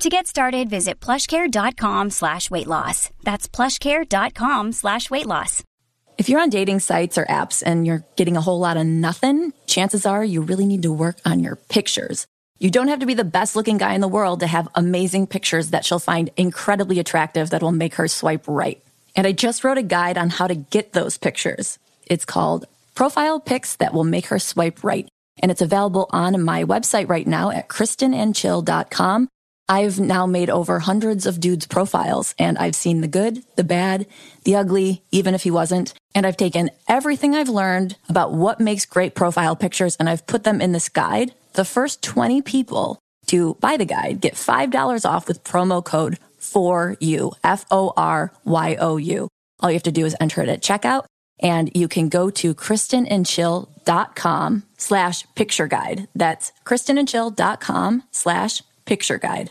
To get started, visit plushcare.com slash weight loss. That's plushcare.com slash weight loss. If you're on dating sites or apps and you're getting a whole lot of nothing, chances are you really need to work on your pictures. You don't have to be the best looking guy in the world to have amazing pictures that she'll find incredibly attractive that will make her swipe right. And I just wrote a guide on how to get those pictures. It's called Profile Pics That Will Make Her Swipe Right. And it's available on my website right now at kristenandchill.com. I've now made over hundreds of dudes' profiles and I've seen the good, the bad, the ugly, even if he wasn't. And I've taken everything I've learned about what makes great profile pictures and I've put them in this guide. The first 20 people to buy the guide get $5 off with promo code for you, F O R Y O U. All you have to do is enter it at checkout and you can go to kristenandchill.com slash picture guide. That's kristenandchill.com slash picture guide.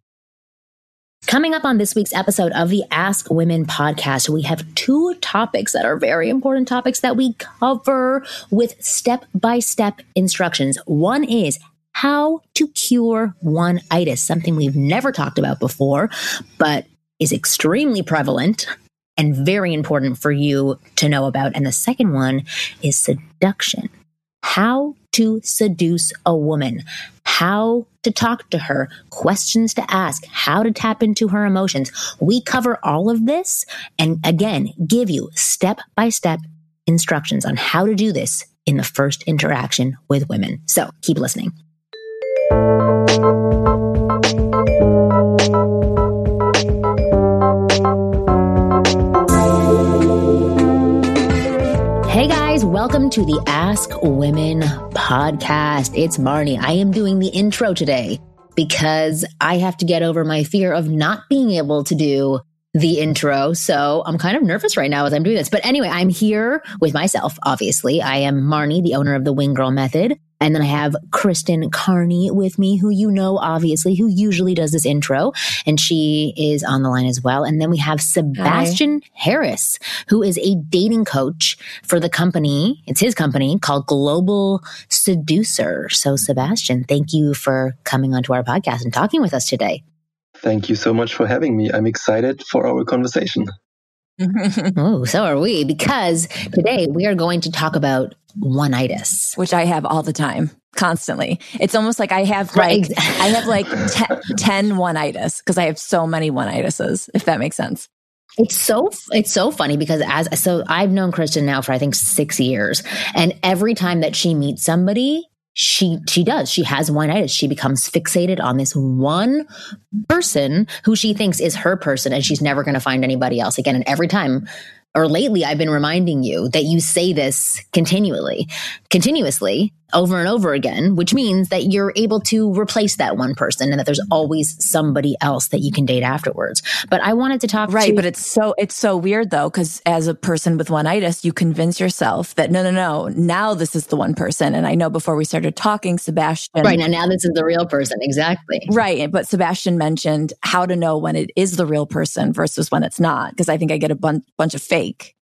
Coming up on this week's episode of the Ask Women podcast, we have two topics that are very important topics that we cover with step by step instructions. One is how to cure one itis, something we've never talked about before, but is extremely prevalent and very important for you to know about. And the second one is seduction. How to seduce a woman, how to talk to her, questions to ask, how to tap into her emotions. We cover all of this and again, give you step by step instructions on how to do this in the first interaction with women. So keep listening. To the Ask Women podcast. It's Marnie. I am doing the intro today because I have to get over my fear of not being able to do the intro. So I'm kind of nervous right now as I'm doing this. But anyway, I'm here with myself, obviously. I am Marnie, the owner of the Wing Girl Method. And then I have Kristen Carney with me, who you know, obviously, who usually does this intro. And she is on the line as well. And then we have Sebastian Hi. Harris, who is a dating coach for the company. It's his company called Global Seducer. So, Sebastian, thank you for coming onto our podcast and talking with us today. Thank you so much for having me. I'm excited for our conversation. oh, so are we, because today we are going to talk about one-itis, which I have all the time, constantly. It's almost like I have like I have like te- 10 one-itis because I have so many one-itises, if that makes sense. It's so it's so funny because as so I've known Kristen now for I think 6 years and every time that she meets somebody she she does. She has one-itis she becomes fixated on this one person who she thinks is her person and she's never going to find anybody else again. And every time or lately I've been reminding you that you say this continually, continuously over and over again, which means that you're able to replace that one person and that there's always somebody else that you can date afterwards. But I wanted to talk Right, to- but it's so it's so weird though cuz as a person with one-itis, you convince yourself that no no no, now this is the one person and I know before we started talking Sebastian Right, now now this is the real person, exactly. Right, but Sebastian mentioned how to know when it is the real person versus when it's not because I think I get a bun- bunch of fake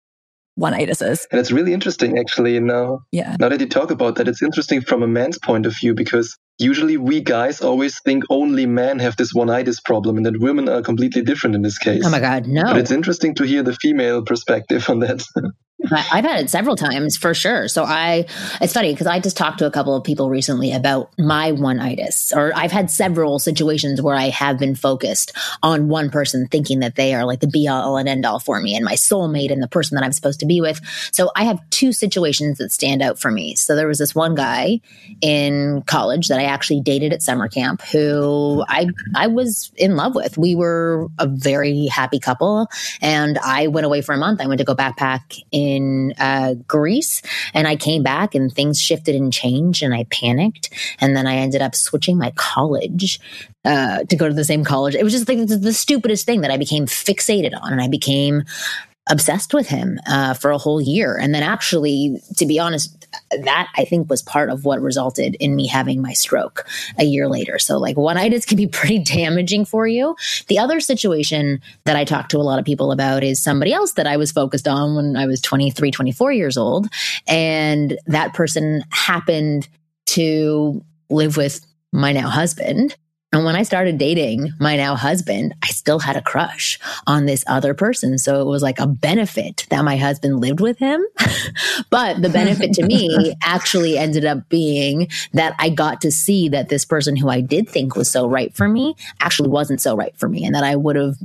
one-itises. And it's really interesting, actually. Now, yeah. now that you talk about that, it's interesting from a man's point of view because usually we guys always think only men have this one-itis problem and that women are completely different in this case. Oh my God, no. But it's interesting to hear the female perspective on that. I've had it several times for sure. So I, it's funny because I just talked to a couple of people recently about my one-itis, or I've had several situations where I have been focused on one person thinking that they are like the be all and end all for me and my soulmate and the person that I'm supposed to be with. So I have two situations that stand out for me. So there was this one guy in college that I actually dated at summer camp who I, I was in love with. We were a very happy couple and I went away for a month. I went to go backpack in in uh, Greece. And I came back and things shifted and changed and I panicked. And then I ended up switching my college uh, to go to the same college. It was just like the, the stupidest thing that I became fixated on. And I became obsessed with him uh, for a whole year. And then, actually, to be honest, that I think was part of what resulted in me having my stroke a year later. So, like, one itis can be pretty damaging for you. The other situation that I talk to a lot of people about is somebody else that I was focused on when I was 23, 24 years old. And that person happened to live with my now husband. And when I started dating my now husband, I still had a crush on this other person. So it was like a benefit that my husband lived with him. but the benefit to me actually ended up being that I got to see that this person who I did think was so right for me actually wasn't so right for me. And that I would have,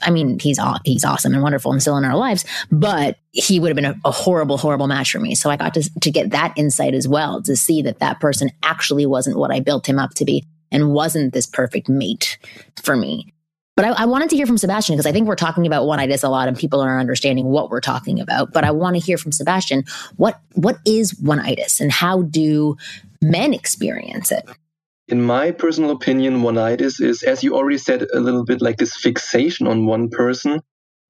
I mean, he's, he's awesome and wonderful and still in our lives, but he would have been a, a horrible, horrible match for me. So I got to, to get that insight as well to see that that person actually wasn't what I built him up to be and wasn't this perfect mate for me. But I, I wanted to hear from Sebastian because I think we're talking about one-itis a lot and people are understanding what we're talking about. But I want to hear from Sebastian what what is one-itis and how do men experience it? In my personal opinion, one-itis is, as you already said, a little bit like this fixation on one person.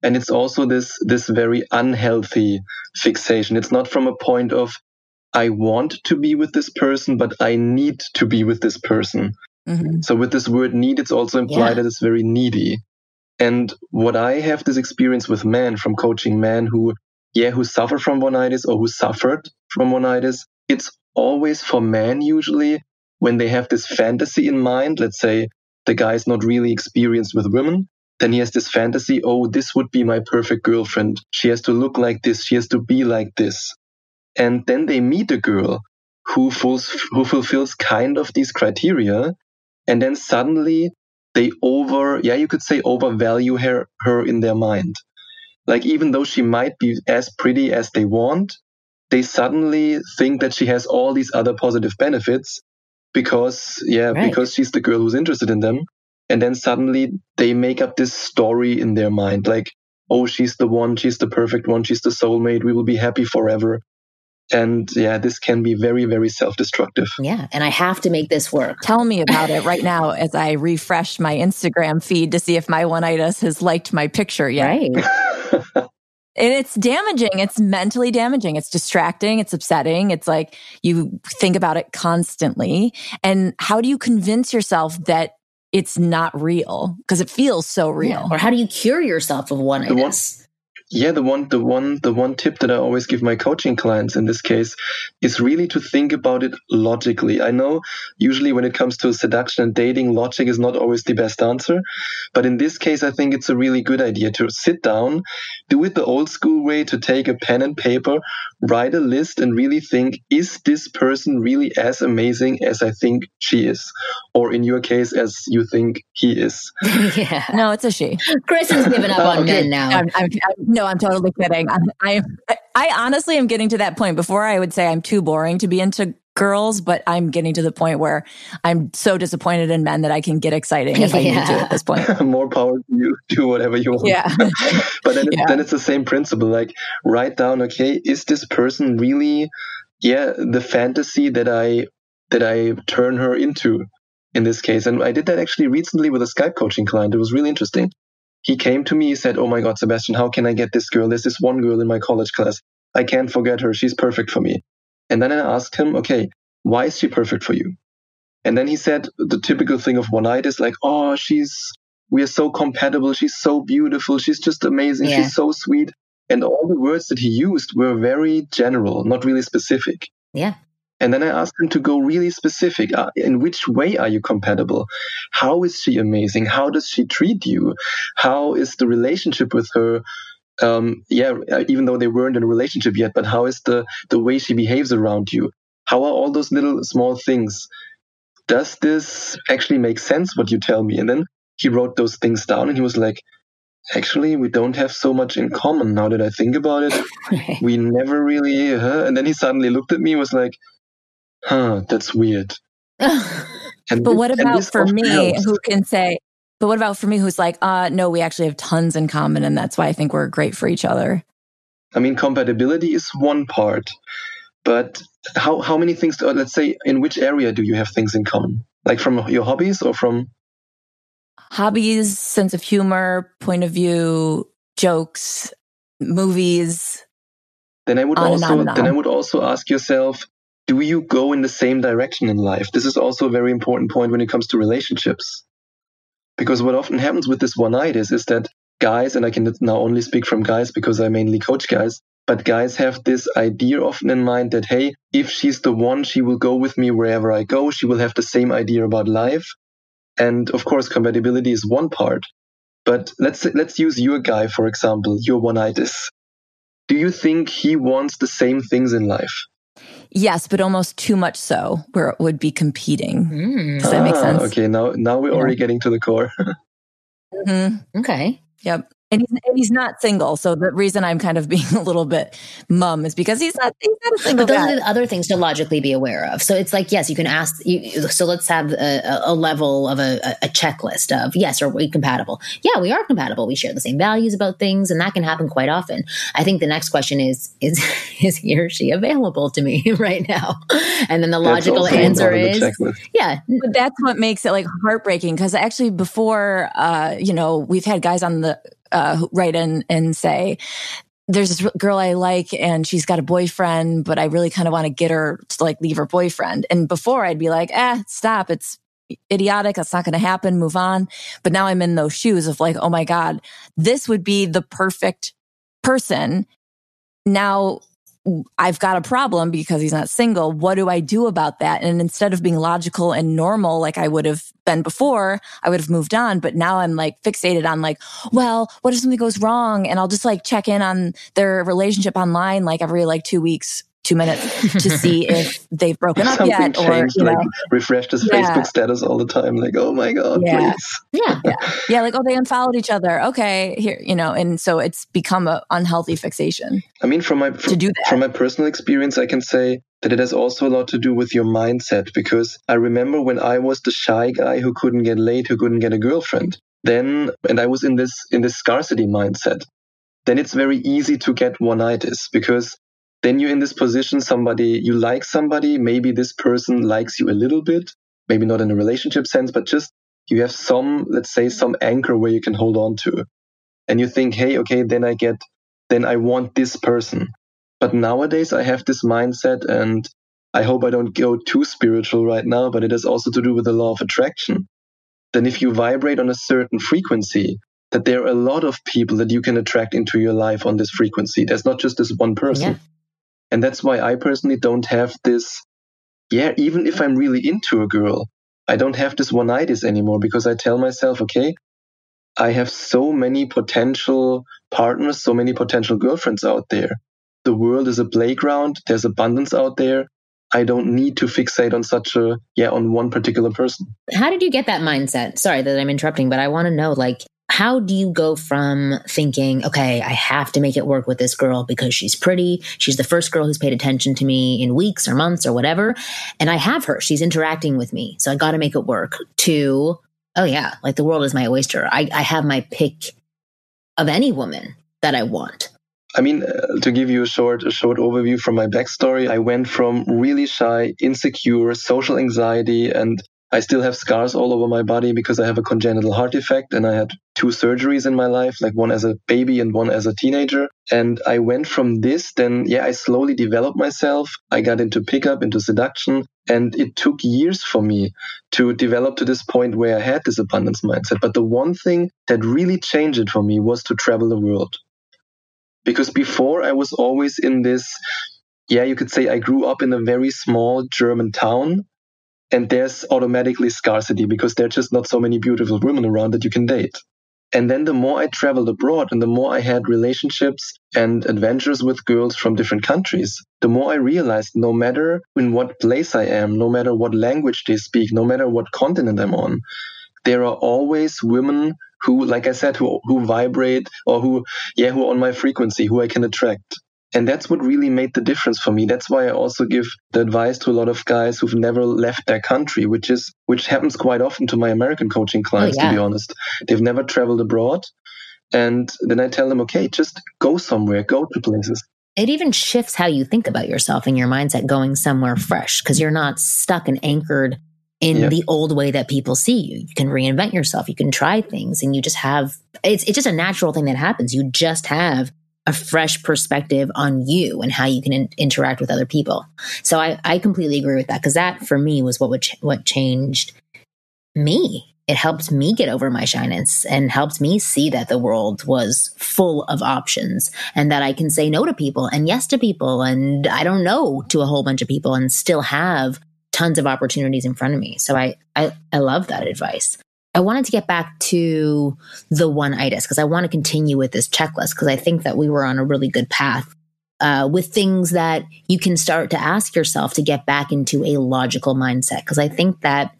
And it's also this this very unhealthy fixation. It's not from a point of I want to be with this person, but I need to be with this person. Mm-hmm. So with this word need, it's also implied yeah. that it's very needy. And what I have this experience with men from coaching men who, yeah, who suffer from one-itis or who suffered from one-itis, it's always for men usually when they have this fantasy in mind. Let's say the guy is not really experienced with women. Then he has this fantasy, oh, this would be my perfect girlfriend. She has to look like this. She has to be like this. And then they meet a girl who, who fulfills kind of these criteria and then suddenly they over yeah you could say overvalue her her in their mind. Like even though she might be as pretty as they want they suddenly think that she has all these other positive benefits because yeah right. because she's the girl who's interested in them. And then suddenly they make up this story in their mind like oh she's the one she's the perfect one she's the soulmate we will be happy forever and yeah, this can be very, very self destructive. Yeah. And I have to make this work. Tell me about it right now as I refresh my Instagram feed to see if my one-itis has liked my picture yet. Right. and it's damaging. It's mentally damaging. It's distracting. It's upsetting. It's like you think about it constantly. And how do you convince yourself that it's not real? Because it feels so real. Yeah. Or how do you cure yourself of one-itis? Yeah the one the one the one tip that i always give my coaching clients in this case is really to think about it logically. I know usually when it comes to seduction and dating logic is not always the best answer but in this case i think it's a really good idea to sit down do it the old school way to take a pen and paper write a list and really think is this person really as amazing as i think she is? Or in your case as you think he is. Yeah. No it's a she. Chris has given up oh, on okay. men now. I'm, I'm, I'm, no no, I'm totally kidding. I, I, I honestly am getting to that point. Before I would say I'm too boring to be into girls, but I'm getting to the point where I'm so disappointed in men that I can get exciting if I yeah. need to at this point. More power to you. Do whatever you want. Yeah. but then, yeah. then it's the same principle. Like write down, okay, is this person really, yeah, the fantasy that I that I turn her into in this case? And I did that actually recently with a Skype coaching client. It was really interesting he came to me, he said, Oh my God, Sebastian, how can I get this girl? There's this one girl in my college class. I can't forget her. She's perfect for me. And then I asked him, Okay, why is she perfect for you? And then he said the typical thing of one-itis like, Oh, she's, we are so compatible. She's so beautiful. She's just amazing. Yeah. She's so sweet. And all the words that he used were very general, not really specific. Yeah. And then I asked him to go really specific. Uh, in which way are you compatible? How is she amazing? How does she treat you? How is the relationship with her? Um, yeah, uh, even though they weren't in a relationship yet, but how is the, the way she behaves around you? How are all those little small things? Does this actually make sense what you tell me? And then he wrote those things down and he was like, actually we don't have so much in common now that i think about it we never really huh? and then he suddenly looked at me and was like huh, that's weird. But what about for me who can say, but what about for me who's like, uh, no, we actually have tons in common and that's why I think we're great for each other? I mean, compatibility is one part, but how, how many things, do, let's say, in which area do you have things in common? Like from your hobbies or from? Hobbies, sense of humor, point of view, jokes, movies. Then I would also then I would also ask yourself, do you go in the same direction in life? This is also a very important point when it comes to relationships. Because what often happens with this one-itis, is that guys, and I can now only speak from guys because I mainly coach guys, but guys have this idea often in mind that, hey, if she's the one, she will go with me wherever I go. She will have the same idea about life. And of course, compatibility is one part. But let's, let's use your guy, for example, your one-itis. Do you think he wants the same things in life? Yes, but almost too much so, where it would be competing. Mm. Does that ah, make sense? Okay, now now we're yeah. already getting to the core. mm-hmm. Okay. Yep. And he's, and he's not single. So the reason I'm kind of being a little bit mum is because he's not, he's not a single But those guy. are the other things to logically be aware of. So it's like, yes, you can ask. You, so let's have a, a level of a, a, checklist of, yes, are we compatible? Yeah, we are compatible. We share the same values about things, and that can happen quite often. I think the next question is, is, is he or she available to me right now? And then the logical answer is, yeah. But that's what makes it like heartbreaking because actually before, uh, you know, we've had guys on the uh, write in and say, there's this girl I like and she's got a boyfriend, but I really kind of want to get her to like leave her boyfriend. And before I'd be like, eh, stop. It's idiotic. That's not going to happen. Move on. But now I'm in those shoes of like, oh my God, this would be the perfect person. Now I've got a problem because he's not single. What do I do about that? And instead of being logical and normal like I would have been before, I would have moved on. But now I'm like fixated on like, well, what if something goes wrong? And I'll just like check in on their relationship online like every like two weeks two minutes to see if they've broken up yet or you know, like refreshed his yeah. Facebook status all the time. Like, oh my God, yeah. please. Yeah. yeah. Yeah. Like, oh, they unfollowed each other. Okay. Here, you know, and so it's become an unhealthy fixation. I mean, from my, from, to do that. from my personal experience, I can say that it has also a lot to do with your mindset because I remember when I was the shy guy who couldn't get laid, who couldn't get a girlfriend. Then, and I was in this, in this scarcity mindset. Then it's very easy to get one-itis because then you're in this position somebody you like somebody maybe this person likes you a little bit maybe not in a relationship sense but just you have some let's say some anchor where you can hold on to. And you think hey okay then i get then i want this person. But nowadays i have this mindset and i hope i don't go too spiritual right now but it has also to do with the law of attraction. Then if you vibrate on a certain frequency that there are a lot of people that you can attract into your life on this frequency. There's not just this one person. Yeah. And that's why I personally don't have this. Yeah, even if I'm really into a girl, I don't have this one-itis anymore because I tell myself, okay, I have so many potential partners, so many potential girlfriends out there. The world is a playground. There's abundance out there. I don't need to fixate on such a, yeah, on one particular person. How did you get that mindset? Sorry that I'm interrupting, but I want to know, like, how do you go from thinking, okay, I have to make it work with this girl because she's pretty. She's the first girl who's paid attention to me in weeks or months or whatever. And I have her. She's interacting with me. So I got to make it work to, oh yeah, like the world is my oyster. I, I have my pick of any woman that I want. I mean, uh, to give you a short, a short overview from my backstory, I went from really shy, insecure, social anxiety, and I still have scars all over my body because I have a congenital heart defect and I had two surgeries in my life, like one as a baby and one as a teenager. And I went from this, then, yeah, I slowly developed myself. I got into pickup, into seduction. And it took years for me to develop to this point where I had this abundance mindset. But the one thing that really changed it for me was to travel the world. Because before I was always in this yeah, you could say I grew up in a very small German town and there's automatically scarcity because there are just not so many beautiful women around that you can date. And then the more I traveled abroad and the more I had relationships and adventures with girls from different countries, the more I realized no matter in what place I am, no matter what language they speak, no matter what continent I'm on, there are always women who, like I said, who, who vibrate or who, yeah, who are on my frequency, who I can attract. And that's what really made the difference for me. That's why I also give the advice to a lot of guys who've never left their country, which is which happens quite often to my American coaching oh, clients, oh, yeah. to be honest. They've never traveled abroad. And then I tell them, okay, just go somewhere, go to places. It even shifts how you think about yourself and your mindset going somewhere fresh because you're not stuck and anchored in yep. the old way that people see you. You can reinvent yourself, you can try things, and you just have it's it's just a natural thing that happens. You just have a fresh perspective on you and how you can in- interact with other people. So I, I completely agree with that because that for me was what would ch- what changed me. It helped me get over my shyness and helped me see that the world was full of options and that I can say no to people and yes to people and I don't know to a whole bunch of people and still have tons of opportunities in front of me. So I I, I love that advice. I wanted to get back to the one itis because I want to continue with this checklist because I think that we were on a really good path uh, with things that you can start to ask yourself to get back into a logical mindset. Because I think that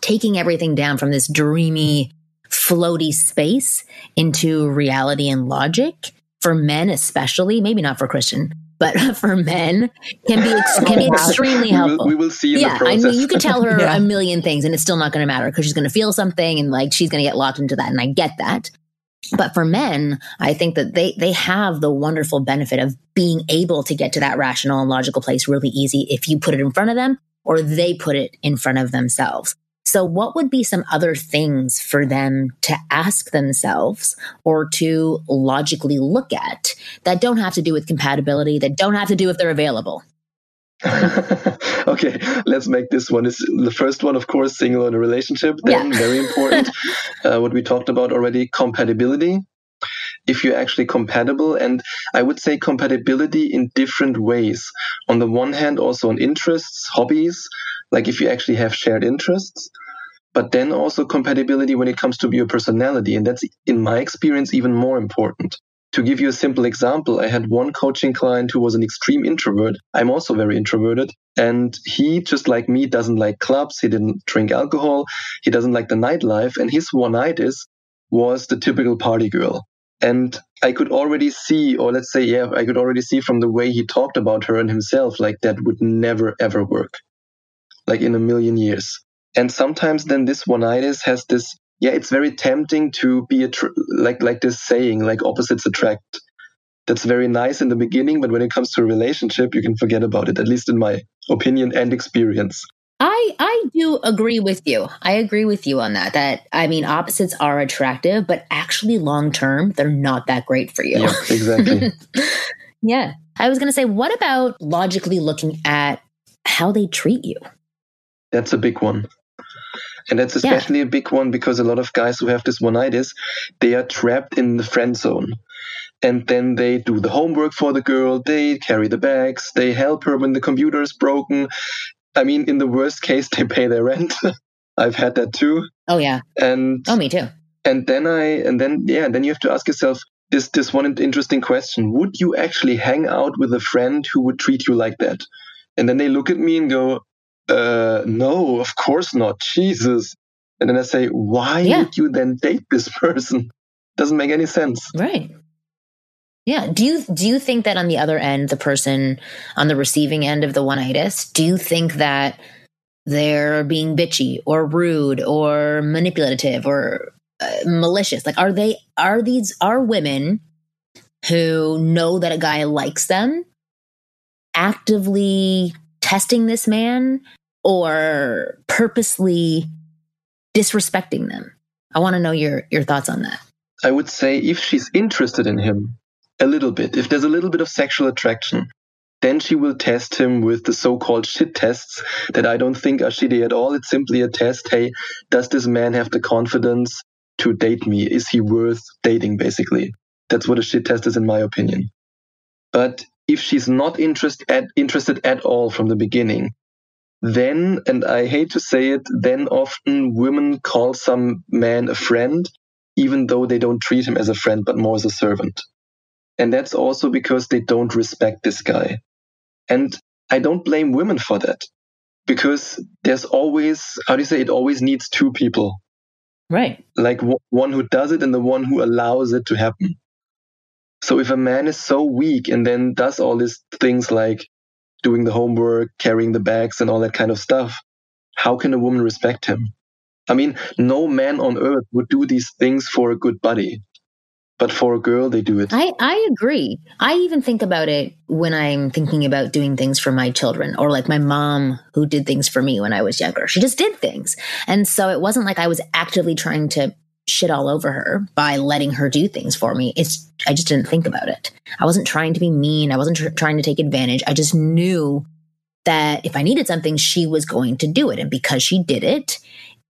taking everything down from this dreamy, floaty space into reality and logic for men, especially, maybe not for Kristen, but for men can be ex- can be oh, extremely helpful. We will, we will see. yeah, I mean, you could tell her yeah. a million things, and it's still not going to matter because she's going to feel something, and like she's going to get locked into that. And I get that. But for men, I think that they they have the wonderful benefit of being able to get to that rational and logical place really easy if you put it in front of them or they put it in front of themselves. So, what would be some other things for them to ask themselves or to logically look at that don't have to do with compatibility, that don't have to do if they're available? okay, let's make this one. Is the first one, of course, single in a relationship. Then yeah. very important. uh, what we talked about already, compatibility. If you're actually compatible, and I would say compatibility in different ways. On the one hand, also on interests, hobbies, like if you actually have shared interests, but then also compatibility when it comes to your personality. And that's, in my experience, even more important. To give you a simple example, I had one coaching client who was an extreme introvert. I'm also very introverted. And he, just like me, doesn't like clubs. He didn't drink alcohol. He doesn't like the nightlife. And his one is was the typical party girl. And I could already see, or let's say, yeah, I could already see from the way he talked about her and himself, like that would never ever work like in a million years. And sometimes then this oneitis has this, yeah, it's very tempting to be a, tr- like, like this saying, like opposites attract. That's very nice in the beginning, but when it comes to a relationship, you can forget about it, at least in my opinion and experience. I I do agree with you. I agree with you on that. That I mean, opposites are attractive, but actually, long term, they're not that great for you. Yeah, exactly. yeah, I was going to say, what about logically looking at how they treat you? That's a big one. And that's especially yeah. a big one because a lot of guys who have this one oneitis, they are trapped in the friend zone. And then they do the homework for the girl, they carry the bags, they help her when the computer is broken. I mean, in the worst case, they pay their rent. I've had that too. Oh yeah. And oh, me too. And then I, and then yeah, and then you have to ask yourself this this one interesting question: Would you actually hang out with a friend who would treat you like that? And then they look at me and go, uh, no, of course not. Jesus. And then I say, why yeah. would you then date this person? Doesn't make any sense. Right. Yeah. Do you do you think that on the other end, the person on the receiving end of the oneitis, do you think that they're being bitchy or rude or manipulative or uh, malicious? Like, are they are these are women who know that a guy likes them actively testing this man or purposely disrespecting them? I want to know your your thoughts on that. I would say if she's interested in him a little bit, if there's a little bit of sexual attraction, then she will test him with the so-called shit tests that I don't think are shitty at all. It's simply a test. Hey, does this man have the confidence to date me? Is he worth dating, basically? That's what a shit test is, in my opinion. But if she's not interest at, interested at all from the beginning, then, and I hate to say it, then often women call some man a friend, even though they don't treat him as a friend, but more as a servant. And that's also because they don't respect this guy. And I don't blame women for that because there's always, how do you say, it always needs two people. Right. Like w- one who does it and the one who allows it to happen. So if a man is so weak and then does all these things like doing the homework, carrying the bags and all that kind of stuff, how can a woman respect him? I mean, no man on earth would do these things for a good buddy. But for a girl, they do it. I, I agree. I even think about it when I'm thinking about doing things for my children or like my mom who did things for me when I was younger. She just did things. And so it wasn't like I was actively trying to shit all over her by letting her do things for me. It's, I just didn't think about it. I wasn't trying to be mean. I wasn't tr- trying to take advantage. I just knew that if I needed something, she was going to do it. And because she did it,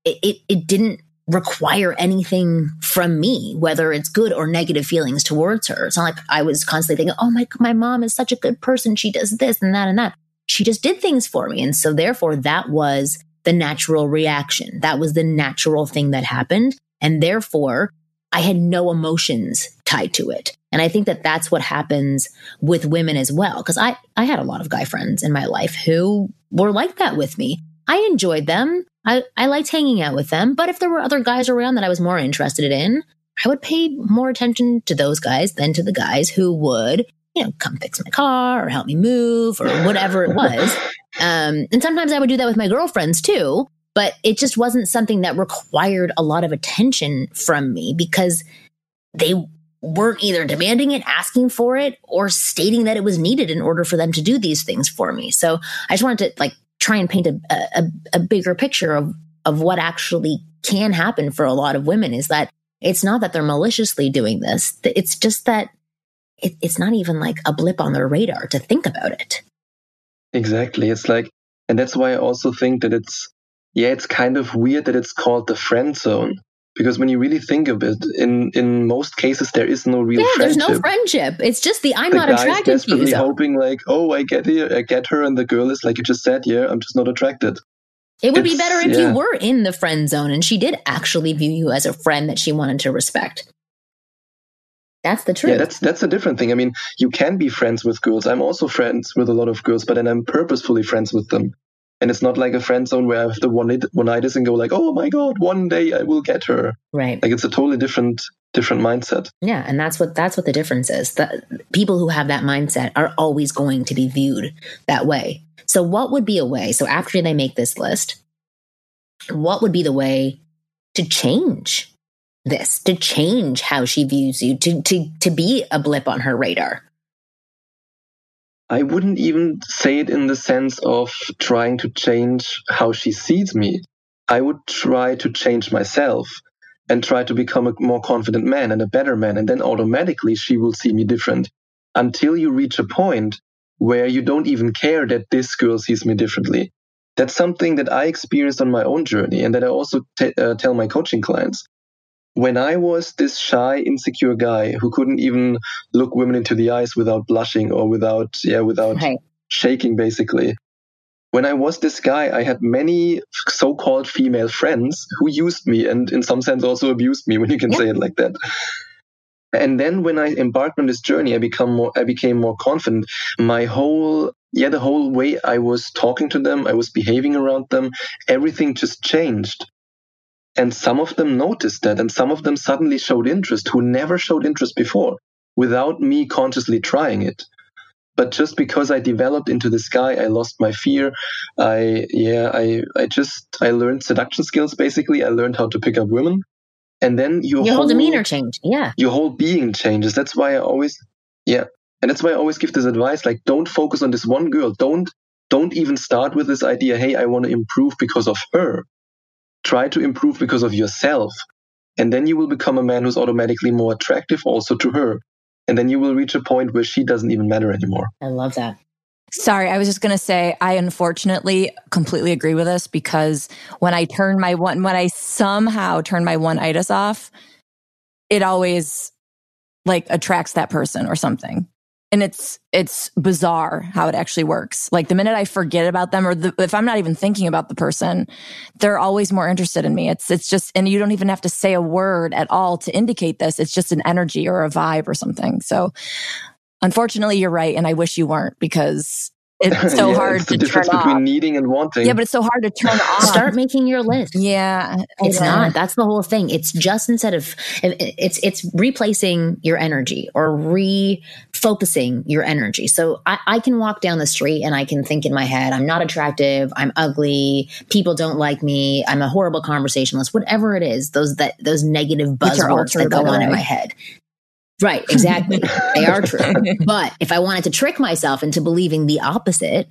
it, it, it didn't require anything from me, whether it's good or negative feelings towards her. It's not like I was constantly thinking, oh my, my mom is such a good person. She does this and that and that. She just did things for me. And so therefore that was the natural reaction. That was the natural thing that happened. And therefore I had no emotions tied to it. And I think that that's what happens with women as well. Cause I, I had a lot of guy friends in my life who were like that with me. I enjoyed them. I, I liked hanging out with them. But if there were other guys around that I was more interested in, I would pay more attention to those guys than to the guys who would, you know, come fix my car or help me move or whatever it was. Um, and sometimes I would do that with my girlfriends too, but it just wasn't something that required a lot of attention from me because they weren't either demanding it, asking for it, or stating that it was needed in order for them to do these things for me. So I just wanted to like try and paint a, a, a bigger picture of, of what actually can happen for a lot of women is that it's not that they're maliciously doing this. It's just that it, it's not even like a blip on their radar to think about it. Exactly. It's like, and that's why I also think that it's, yeah, it's kind of weird that it's called the friend zone because when you really think of it, in in most cases there is no real yeah, friendship. there's no friendship. It's just the I'm the not attracted to you. desperately hoping like, oh, I get here, I get her, and the girl is like you just said, yeah, I'm just not attracted. It would be better if yeah. you were in the friend zone and she did actually view you as a friend that she wanted to respect. That's the truth. Yeah, that's that's a different thing. I mean, you can be friends with girls. I'm also friends with a lot of girls, but then I'm purposefully friends with them. And it's not like a friend zone where I have the one one-itis and go like, oh my god, one day I will get her. right. Like it's a totally different different mindset. Yeah, and that's what that's what the difference is. The people who have that mindset are always going to be viewed that way. So what would be a way? So after they make this list, what would be the way to change this, to change how she views you, to to to be a blip on her radar? I wouldn't even say it in the sense of trying to change how she sees me. I would try to change myself and try to become a more confident man and a better man. And then automatically she will see me different until you reach a point where you don't even care that this girl sees me differently. That's something that I experienced on my own journey and that I also t- uh, tell my coaching clients. When I was this shy, insecure guy who couldn't even look women into the eyes without blushing or without, yeah, without Right. shaking, basically. When I was this guy, I had many so called female friends who used me and, in some sense, also abused me, when you can Yeah. say it like that. And then when I embarked on this journey, I become more, I became more confident. My whole, yeah, the whole way I was talking to them, I was behaving around them, everything just changed. And some of them noticed that, and some of them suddenly showed interest who never showed interest before without me consciously trying it. But just because I developed into this guy, I lost my fear. I, yeah, I, I just, I learned seduction skills basically. I learned how to pick up women. And then your, Your whole whole demeanor changed. Yeah. your whole being changes. That's why I always, yeah, and that's why I always give this advice: like, don't focus on this one girl. Don't, don't even start with this idea. Hey, I want to improve because of her. Try to improve because of yourself, and then you will become a man who's automatically more attractive also to her. And then you will reach a point where she doesn't even matter anymore. I love that. Sorry, I was just going to say I unfortunately completely agree with this because when I turn my one when I somehow turn my one itis off, it always like attracts that person or something. And it's it's bizarre how it actually works. Like the minute i forget about them or the, if i'm not even thinking about the person they're always more interested in me. It's it's just and you don't even have to say a word at all to indicate this. It's just an energy or a vibe or something. So unfortunately you're right and i wish you weren't because it's so yeah, hard it's the to difference turn between off. needing and wanting. Yeah, but it's so hard to turn off. Start making your list. Yeah, It's yeah. not. That's the whole thing. It's just instead of it's it's replacing your energy or refocusing your energy. So I, I can walk down the street and I can think in my head, I'm not attractive, I'm ugly, people don't like me, I'm a horrible conversationalist, whatever it is, those that those negative Which buzzwords that go on in my head. Right, exactly. they are true. But if I wanted to trick myself into believing the opposite,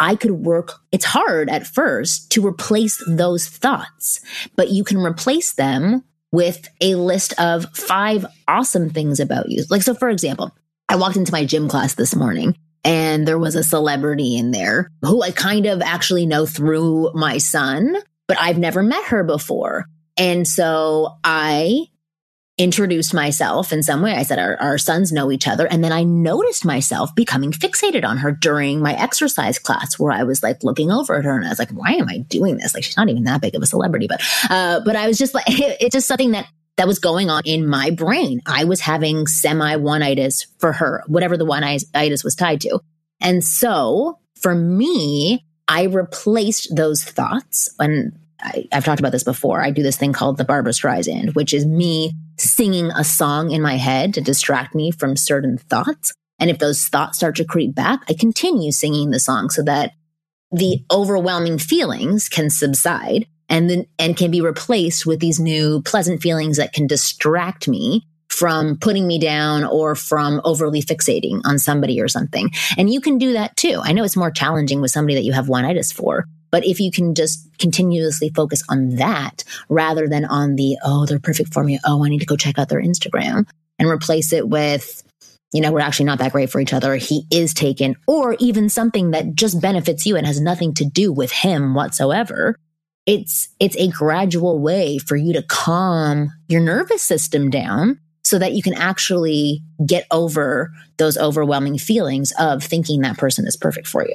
I could work. It's hard at first to replace those thoughts, but you can replace them with a list of five awesome things about you. Like, so for example, I walked into my gym class this morning and there was a celebrity in there who I kind of actually know through my son, but I've never met her before. And so I introduced myself in some way. I said, our, our sons know each other. And then I noticed myself becoming fixated on her during my exercise class where I was like looking over at her and I was like, why am I doing this? Like, she's not even that big of a celebrity, but, uh, but I was just like, it's just something that, that was going on in my brain. I was having semi one-itis for her, whatever the one-itis was tied to. And so for me, I replaced those thoughts and I, I've talked about this before. I do this thing called the Barbra Streisand, which is me singing a song in my head to distract me from certain thoughts. And if those thoughts start to creep back, I continue singing the song so that the overwhelming feelings can subside and then and can be replaced with these new pleasant feelings that can distract me from putting me down or from overly fixating on somebody or something. And you can do that too. I know it's more challenging with somebody that you have one-itis for, but if you can just continuously focus on that rather than on the, oh, they're perfect for me. Oh, I need to go check out their Instagram and replace it with, you know, we're actually not that great for each other. He is taken, or even something that just benefits you and has nothing to do with him whatsoever. It's, it's a gradual way for you to calm your nervous system down so that you can actually get over those overwhelming feelings of thinking that person is perfect for you.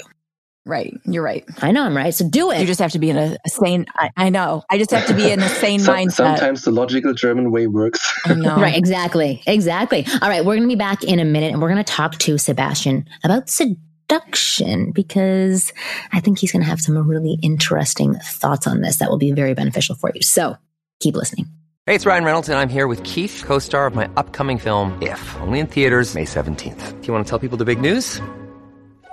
Right. You're right. I know I'm right. So do it. You just have to be in a, a sane. I, I know. I just have to be in a sane So- mindset. sometimes the logical German way works. I know. Right, exactly. Exactly. All right, we're going to be back in a minute and we're going to talk to Sebastian about seduction because I think he's going to have some really interesting thoughts on this that will be very beneficial for you. So keep listening. Hey, it's Ryan Reynolds, and I'm here with Keith, co star of my upcoming film, If, only in theaters, May 17th. Do you want to tell people the big news?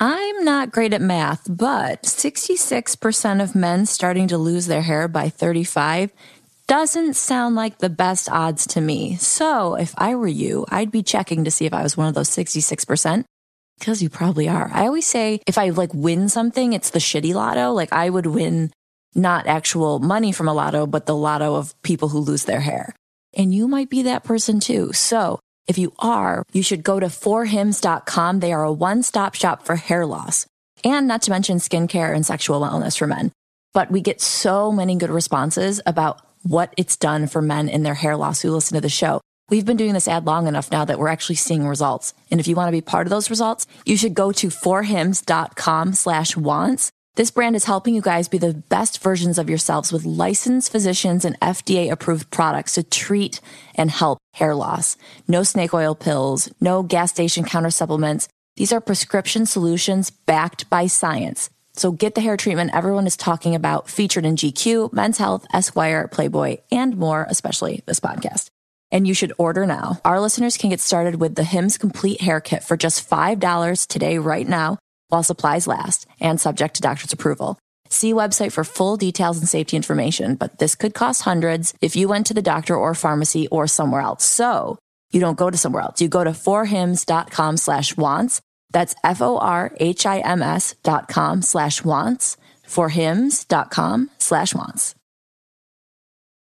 I'm not great at math, but 66% of men starting to lose their hair by 35 doesn't sound like the best odds to me. So if I were you, I'd be checking to see if I was one of those 66%. Because you probably are. I always say if I like win something, it's the shitty lotto. Like I would win not actual money from a lotto, but the lotto of people who lose their hair. And you might be that person too. So if you are, you should go to forhims.com. They are a one stop shop for hair loss and not to mention skincare and sexual wellness for men. But we get so many good responses about what it's done for men in their hair loss who listen to the show. We've been doing this ad long enough now that we're actually seeing results. And if you want to be part of those results, you should go to forhims.com slash wants. This brand is helping you guys be the best versions of yourselves with licensed physicians and FDA approved products to treat and help hair loss. No snake oil pills, no gas station counter supplements. These are prescription solutions backed by science. So get the hair treatment everyone is talking about, featured in GQ, Men's Health, Esquire, Playboy, and more, especially this podcast. And you should order now. Our listeners can get started with the Hims Complete Hair Kit for just $5 today, right now, while supplies last and subject to doctor's approval. See website for full details and safety information, but this could cost hundreds if you went to the doctor or pharmacy or somewhere else. So you don't go to somewhere else. You go to forhims.com slash wants. That's F-O-R-H-I-M-S dot com slash wants forhims.com slash wants.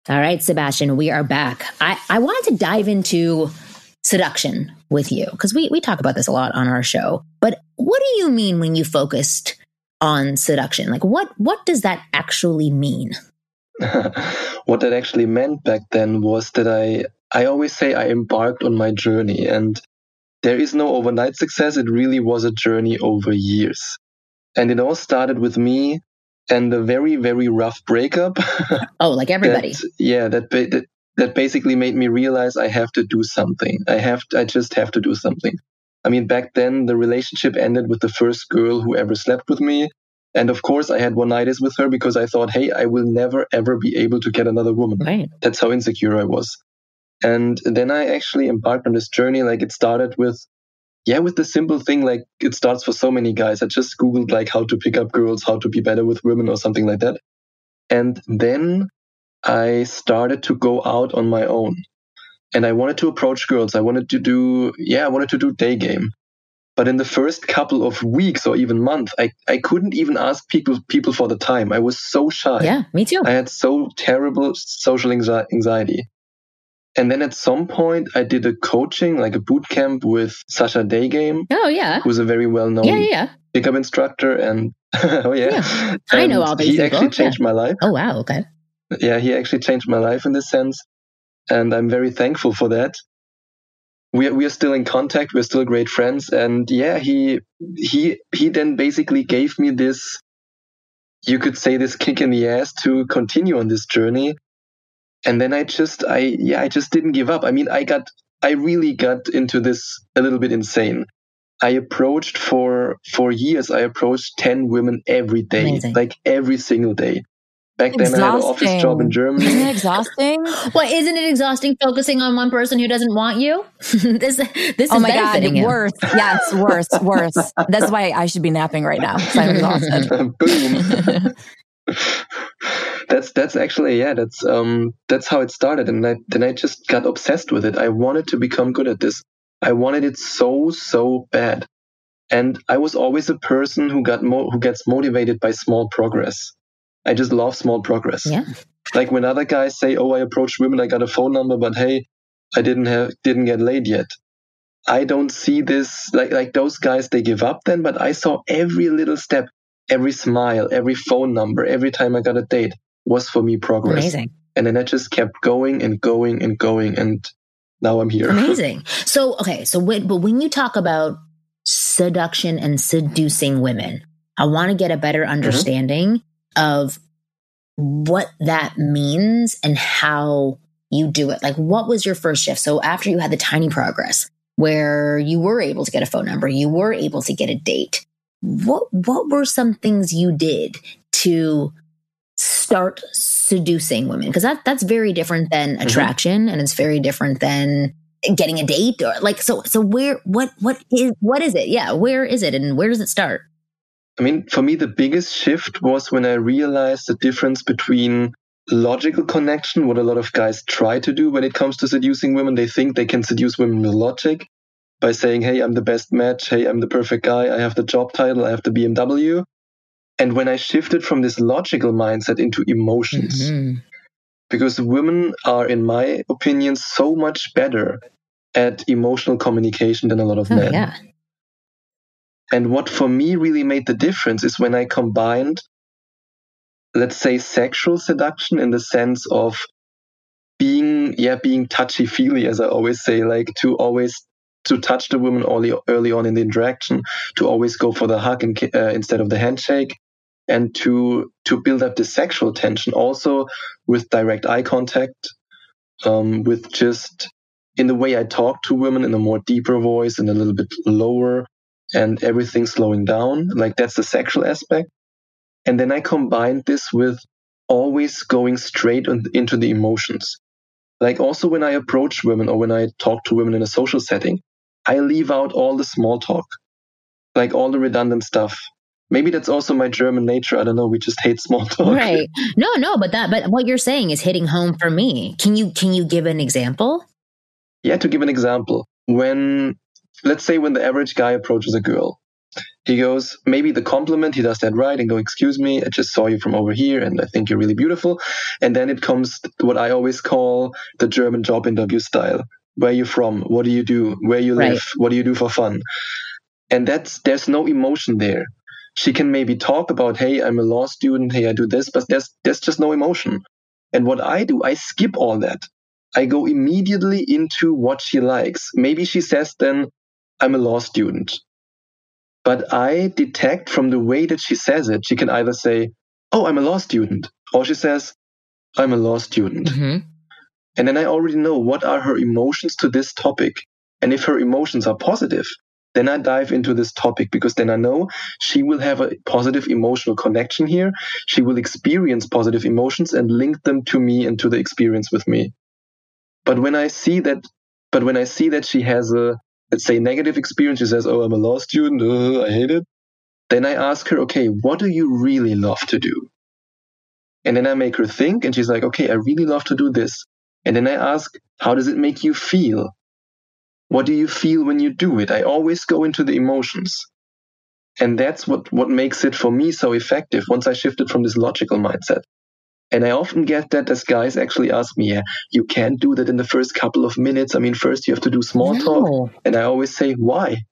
All right, Sebastian, we are back. I, I wanted to dive into seduction with you because we, we talk about this a lot on our show. But what do you mean when you focused on seduction? Like what what does that actually mean? what that actually meant back then was that I I always say I embarked on my journey and there is no overnight success. It really was a journey over years. And it all started with me and a very very rough breakup. oh, like everybody. that, yeah, that, that that basically made me realize I have to do something. I have to, I just have to do something. I mean, back then the relationship ended with the first girl who ever slept with me. And of course, I had one nights with her because I thought, hey, I will never ever be able to get another woman. Right. That's how insecure I was. And then I actually embarked on this journey. Like it started with yeah, with the simple thing, like it starts for so many guys. I just Googled like how to pick up girls, how to be better with women or something like that. And then I started to go out on my own and I wanted to approach girls. I wanted to do, yeah, I wanted to do day game. But in the first couple of weeks or even month, I, I couldn't even ask people people for the time. I was so shy. Yeah, me too. I had so terrible social anxiety. And then at some point, I did a coaching, like a boot camp with Sasha Daygame. Oh, yeah. Who's a very well known yeah, yeah. pickup instructor. And oh, yeah. yeah. I know all these He people. actually changed yeah. my life. Oh, wow. Okay. Yeah, he actually changed my life in this sense. And I'm very thankful for that. We are, we are still in contact. We're still great friends. And yeah, he, he, he then basically gave me this, you could say this kick in the ass to continue on this journey and then I just I yeah I just didn't give up. I mean I got I really got into this a little bit insane. I approached for for years. I approached ten women every day, Amazing. like every single day. Back then, I had an office job in Germany. Isn't it exhausting? Well, isn't it exhausting focusing on one person who doesn't want you? this this oh is my god, benefiting you. worse. Yes, worse, worse. That's why I should be napping right now. 'cause I'm exhausted. Boom. that's that's actually yeah that's um that's how it started and I, then I just got obsessed with it. I wanted to become good at this. I wanted it so so bad, and I was always a person who got mo- who gets motivated by small progress. I just love small progress. Yeah. Like when other guys say, "Oh, I approached women, I got a phone number, but hey, I didn't have didn't get laid yet." I don't see this like like those guys they give up then, but I saw every little step, every smile, every phone number, every time I got a date was for me progress. Amazing. And then I just kept going and going and going and now I'm here. Amazing. So, okay. So, when, but when you talk about seduction and seducing women, I want to get a better mm-hmm. understanding of what that means and how you do it. Like, what was your first shift? So, after you had the tiny progress where you were able to get a phone number, you were able to get a date. What what were some things you did to start seducing women? Because that that's very different than mm-hmm. attraction, and it's very different than getting a date or like so so where what what is what is it yeah where is it and where does it start I mean, for me, the biggest shift was when I realized the difference between logical connection, what a lot of guys try to do when it comes to seducing women. They think they can seduce women with logic by saying, Hey, I'm the best match. Hey, I'm the perfect guy. I have the job title. I have the BMW. And when I shifted from this logical mindset into emotions, Mhm. because women are, in my opinion, so much better at emotional communication than a lot of oh men. yeah And what for me really made the difference is when I combined, let's say, sexual seduction in the sense of being, yeah, being touchy feely, as I always say, like to always to touch the woman early, early on in the interaction, to always go for the hug uh, instead of the handshake, and to to build up the sexual tension also with direct eye contact, um, with just in the way I talk to women in a more deeper voice and a little bit lower and everything slowing down. Like that's the sexual aspect. And then I combined this with always going straight on, into the emotions. Like also when I approach women or when I talk to women in a social setting, I leave out all the small talk, like all the redundant stuff. Maybe that's also my German nature. I don't know. We just hate small talk. right no no but that but what you're saying is hitting home for me can you can you give an example Yeah, to give an example, when let's say when the average guy approaches a girl, he goes, maybe the compliment, he does that right and go, excuse me, I just saw you from over here and I think you're really beautiful. And then it comes what I always call the German job interview style. Where you from? What do you do? Where you live? Right. What do you do for fun? And that's, there's no emotion there. She can maybe talk about, hey, I'm a law student. Hey, I do this, but there's, there's just no emotion. And what I do, I skip all that. I go immediately into what she likes. Maybe she says then, I'm a law student. But I detect from the way that she says it, she can either say, Oh, I'm a law student, or she says, I'm a law student. Mm-hmm. And then I already know what are her emotions to this topic. And if her emotions are positive, then I dive into this topic because then I know she will have a positive emotional connection here. She will experience positive emotions and link them to me and to the experience with me. But when I see that, but when I see that she has a, let's say, negative experience, she says, Oh, I'm a law student. Uh, I hate it. Then I ask her, okay, what do you really love to do? And then I make her think and she's like, okay, I really love to do this. And then I ask, how does it make you feel? What do you feel when you do it? I always go into the emotions. And that's what, what makes it for me so effective once I shifted from this logical mindset. And I often get that as guys actually ask me, yeah, you can't do that in the first couple of minutes. I mean, first you have to do small no. talk. And I always say, why?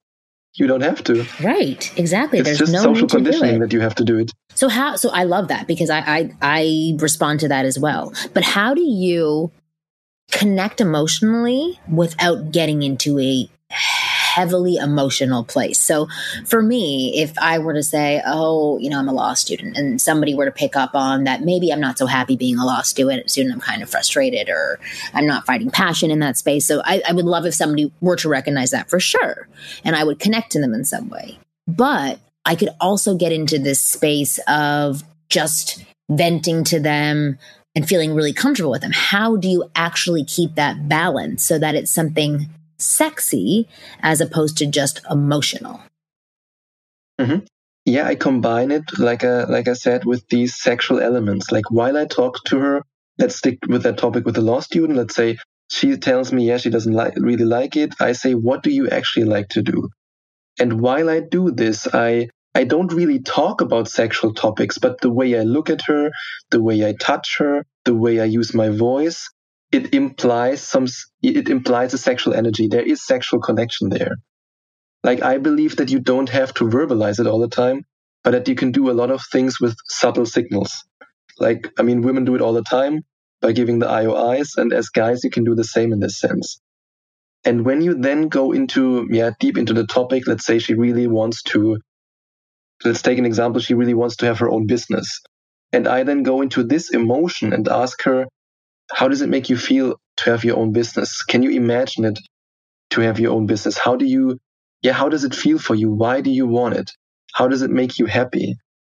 You don't have to. Right. Exactly. It's There's just no social conditioning that you have to do it. So how so I love that because I, I I respond to that as well. But how do you connect emotionally without getting into a heavily emotional place. So for me, if I were to say, oh, you know, I'm a law student and somebody were to pick up on that, maybe I'm not so happy being a law student, student I'm kind of frustrated or I'm not finding passion in that space. So I, I would love if somebody were to recognize that for sure. And I would connect to them in some way. But I could also get into this space of just venting to them, and feeling really comfortable with them. How do you actually keep that balance so that it's something sexy as opposed to just emotional? Mm-hmm. Yeah, I combine it like I, like I said with these sexual elements. Like while I talk to her, let's stick with that topic with the law student. Let's say she tells me, yeah, she doesn't like, really like it. I say, what do you actually like to do? And while I do this, I I don't really talk about sexual topics, but the way I look at her, the way I touch her, the way I use my voice, it implies some, it implies a sexual energy. There is sexual connection there. Like I believe that you don't have to verbalize it all the time, but that you can do a lot of things with subtle signals. Like, I mean, women do it all the time by giving the IOIs. And as guys, you can do the same in this sense. And when you then go into, yeah, deep into the topic, let's say she really wants to let's take an example. She really wants to have her own business. And I then go into this emotion and ask her, how does it make you feel to have your own business? Can you imagine it to have your own business? How do you, yeah, how does it feel for you? Why do you want it? How does it make you happy?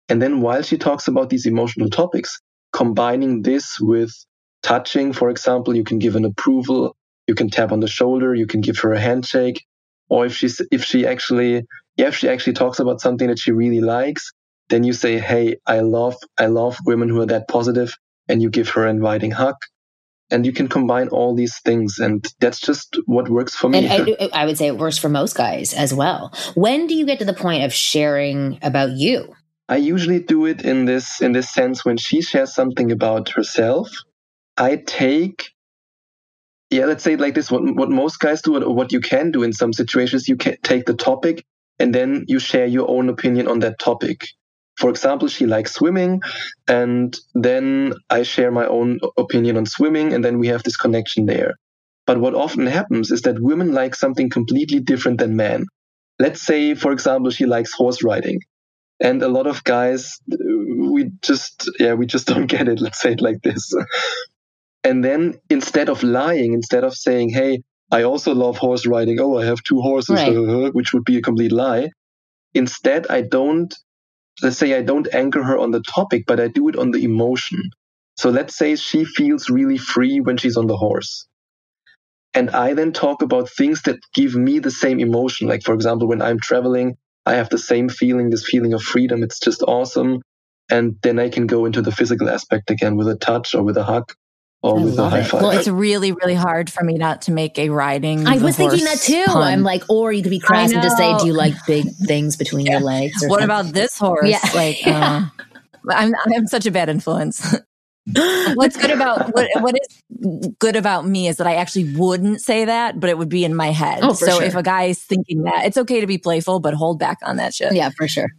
And then while she talks about these emotional topics, combining this with touching, for example, you can give an approval, you can tap on the shoulder, you can give her a handshake, or if she's, if she actually yeah, if she actually talks about something that she really likes, then you say, Hey, I love, I love women who are that positive and you give her an inviting hug and you can combine all these things and that's just what works for me. And I, I, would say it works for most guys as well. When do you get to the point of sharing about you? I usually do it in this in this sense when she shares something about herself i take yeah let's say it like this what, what most guys do or what you can do in some situations you can take the topic and then you share your own opinion on that topic. For example, she likes swimming, and then I share my own opinion on swimming, and then we have this connection there. But what often happens is that women like something completely different than men. Let's say, for example, she likes horse riding. And a lot of guys, we just, yeah, we just don't get it. Let's say it like this. and then instead of lying, instead of saying, hey, I also love horse riding. Oh, I have two horses, right. Which would be a complete lie. Instead, I don't, let's say I don't anchor her on the topic, but I do it on the emotion. So let's say she feels really free when she's on the horse. And I then talk about things that give me the same emotion. Like, for example, when I'm traveling, I have the same feeling, this feeling of freedom. It's just awesome. And then I can go into the physical aspect again with a touch or with a hug or I with a love high it. five. Well, it's really, really hard for me not to make a riding. I the was thinking that too. pun. I'm like, or you could be crass and just say, "Do you like big things between your legs?" Or what something. about this horse? Yeah. Like, uh, I'm I'm such a bad influence. What's good about what what is good about me is that I actually wouldn't say that, but it would be in my head. Oh, so sure. if a guy is thinking that, it's okay to be playful, but hold back on that shit. Yeah, for sure.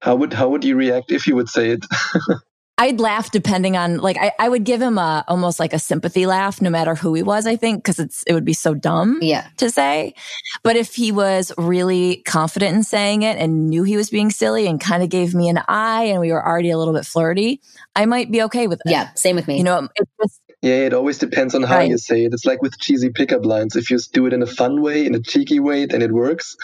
how would how would you react if you would say it? I'd laugh depending on like I, I would give him a almost like a sympathy laugh no matter who he was, I think, because it's it would be so dumb Yeah. to say. But if he was really confident in saying it and knew he was being silly and kind of gave me an eye and we were already a little bit flirty, I might be okay with it. Yeah. Same with me. You know, it's just Yeah, it always depends on how Right. you say it. It's like with cheesy pickup lines. If you do it in a fun way, in a cheeky way, then it works.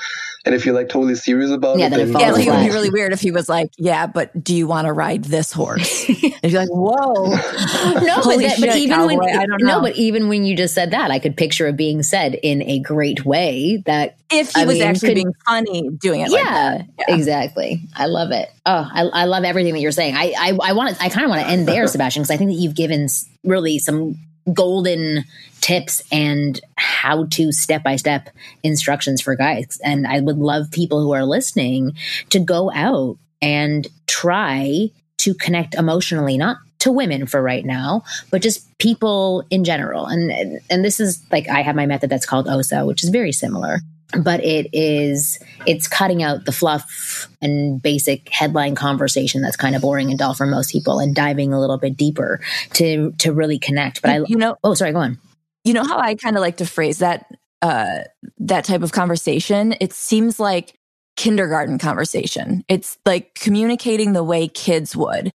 And if you're like totally serious about Yeah, it, then it then falls yeah, like it would be really weird if he was like, "Yeah, but do you want to ride this horse?" and you're like, "Whoa, no, but, Holy that, but shit, even cowboy, when I don't no, but even when you just said that, I could picture it being said in a great way. That if he I was mean, actually could- being funny doing it." like yeah, that. Yeah. exactly. I love it. Oh, I, I love everything that you're saying. I I, I want. I kind of want to end there, Sebastian, because I think that you've given really some golden tips and how to step by step instructions for guys. And I would love people who are listening to go out and try to connect emotionally, not to women for right now, but just people in general. And and this is like I have my method that's called OSA, which is very similar but it is it's cutting out the fluff and basic headline conversation that's kind of boring and dull for most people and diving a little bit deeper to to really connect but i you know, oh sorry go on you know how I kind of like to phrase that uh that type of conversation. It seems like kindergarten conversation. It's like communicating the way kids would.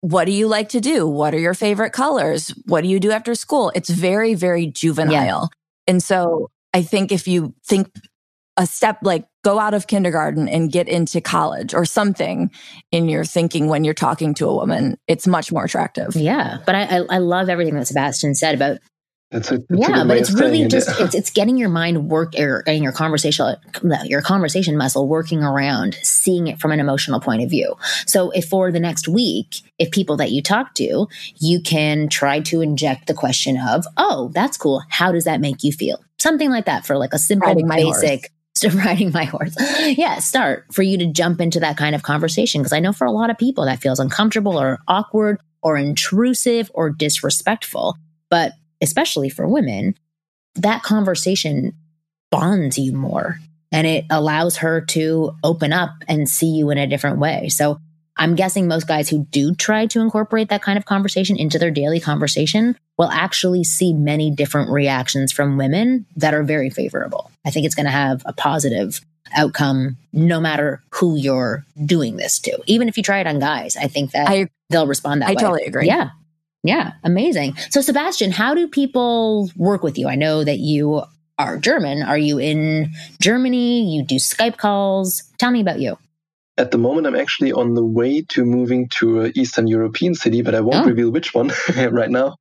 What do you like to do? What are your favorite colors? What do you do after school? It's very, very juvenile. And so I think if you think a step like go out of kindergarten and get into college or something in your thinking when you're talking to a woman, it's much more attractive. yeah but i i, I love everything that sebastian said about that's a, that's yeah good but it's really just yeah. it's, it's getting your mind work or and your conversation your conversation muscle working around seeing it from an emotional point of view so if for the next week if people that you talk to you can try to inject the question of oh that's cool how does that make you feel something like that for like a simple Riding my horse. basic so riding my horse yeah start for you to jump into that kind of conversation because i know for a lot of people that feels uncomfortable or awkward or intrusive or disrespectful but especially for women, that conversation bonds you more and it allows her to open up and see you in a different way. So I'm guessing most guys who do try to incorporate that kind of conversation into their daily conversation will actually see many different reactions from women that are very favorable. I think it's going to have a positive outcome no matter who you're doing this to. Even if you try it on guys, I think that I they'll respond that I way. totally agree. Yeah. Yeah. Amazing. So, Sebastian, how do people work with you? I know that you are German. Are you in Germany? You do Skype calls. Tell me about you. At the moment, I'm actually on the way to moving to an Eastern European city, but I won't Oh. reveal which one right now.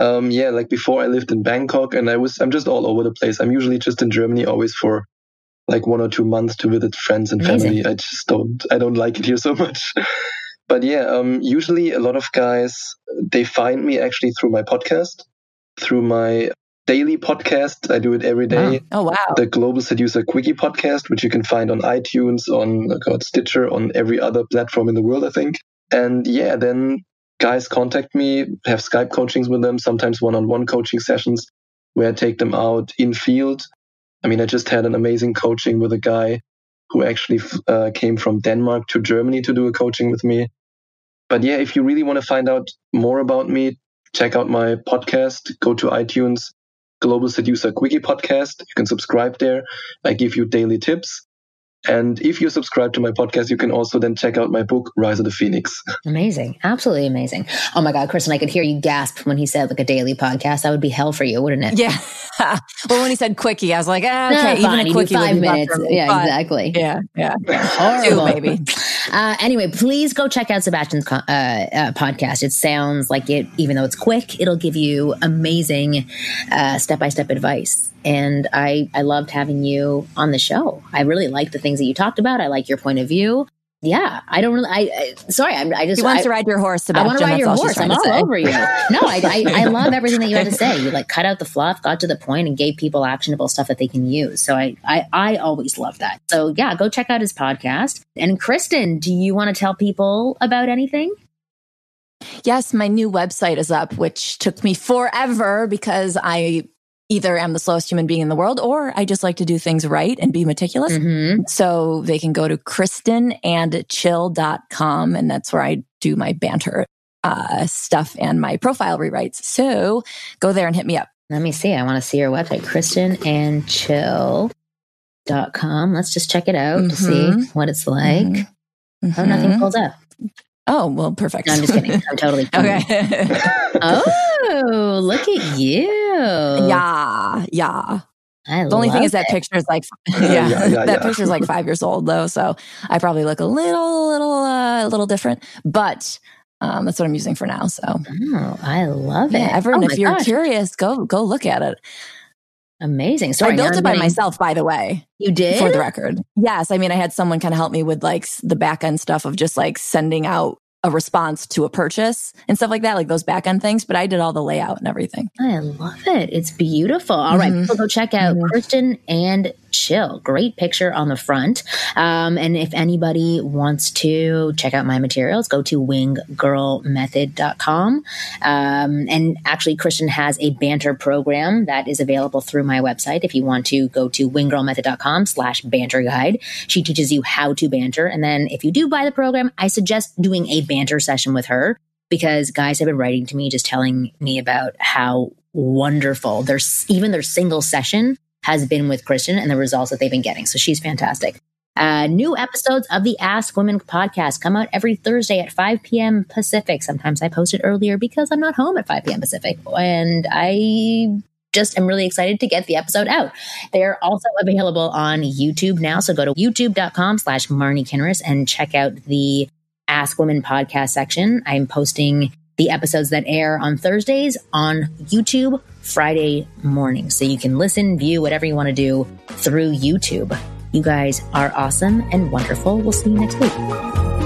Um, yeah, like before, I lived in Bangkok, and I was I'm just all over the place. I'm usually just in Germany, always for like one or two months to visit friends and Amazing. family. I just don't I don't like it here so much. but yeah, um, usually a lot of guys they find me actually through my podcast, through my daily podcast. I do it every day Oh wow. the Global Seducer Quickie podcast, which you can find on iTunes, on oh God, Stitcher, on every other platform in the world, I think. And yeah, then guys contact me, have Skype coachings with them, sometimes one-on-one coaching sessions where I take them out in field. I mean, I just had an amazing coaching with a guy who actually uh, came from Denmark to Germany to do a coaching with me. But yeah, if you really want to find out more about me, check out my podcast. Go to iTunes, Global Seducer Quickie podcast. You can subscribe there. I give you daily tips. And if you subscribe to my podcast, you can also then check out my book, Rise of the Phoenix. Amazing. Absolutely amazing. Oh my God, Kristen, I could hear you gasp when he said like a daily podcast. That would be hell for you, wouldn't it? Yeah. well, when he said quickie, I was like, ah, Nah, okay, even fine, a you do quickie would five be minutes. me, Yeah, but- exactly. Yeah, yeah. Two, Horrible. maybe. Uh, anyway, please go check out Sebastian's uh, uh, podcast. It sounds like it, even though it's quick, it'll give you amazing step by step advice. And I, I loved having you on the show. I really like the things that you talked about. I like your point of view. yeah, I don't really. I, I sorry, I, I just He wants I, to ride your horse. Sebastian. I want to ride That's your horse. I'm all say. over you. No, I, I, I love everything that you had to say. You like cut out the fluff, got to the point, and gave people actionable stuff that they can use. So I, I, I always love that. So yeah, go check out his podcast. And Kristen, do you want to tell people about anything? Yes, my new website is up, which took me forever because I either am the slowest human being in the world or I just like to do things right and be meticulous. Mm-hmm. So they can go to kristenandchill.com and that's where I do my banter uh, stuff and my profile rewrites. So go there and hit me up. Let me see. I want to see your website, kristenandchill.com. Let's just check it out to see Mhm. what it's like. Mhm. Oh, nothing Mhm. pulls up. Oh, well, perfect. No, I'm just kidding. I'm totally kidding. okay. Oh, look at you. yeah. Yeah. I The only thing love is that it. picture is like, yeah, Yeah, yeah, that yeah. picture is like five years old though. So I probably look a little, little, uh, a little different, but um, that's what I'm using for now. So Oh, I love it. yeah, everyone, oh if you're gosh. curious, go, go look at it. Amazing. Sorry, I built it by getting- myself, by the way, You did? for the record. Yes. I mean, I had someone kind of help me with like the back end stuff of just like sending out a response to a purchase and stuff like that, like those back end things, but I did all the layout and everything. I love it. It's beautiful. All right, Mhm. people go check out Mhm. Kristen and Chill. Great picture on the front. Um, and if anybody wants to check out my materials, go to winggirlmethod.com. Um, and actually, Kristen has a banter program that is available through my website. If you want to go to winggirlmethod.com slash banter guide, she teaches you how to banter. And then if you do buy the program, I suggest doing a banter session with her because guys have been writing to me just telling me about how wonderful their even their single session has been with Kristen and the results that they've been getting. So she's fantastic. Uh, new episodes of the Ask Women podcast come out every Thursday at 5 p.m. Pacific. Sometimes I post it earlier because I'm not home at 5 p.m. Pacific. And I just am really excited to get the episode out. They're also available on YouTube now. So go to youtube.com slash Marni Kinrys and check out the Ask Women podcast section. I'm posting the episodes that air on Thursdays on YouTube Friday morning. So you can listen, view, whatever you want to do through YouTube. You guys are awesome and wonderful. We'll see you next week.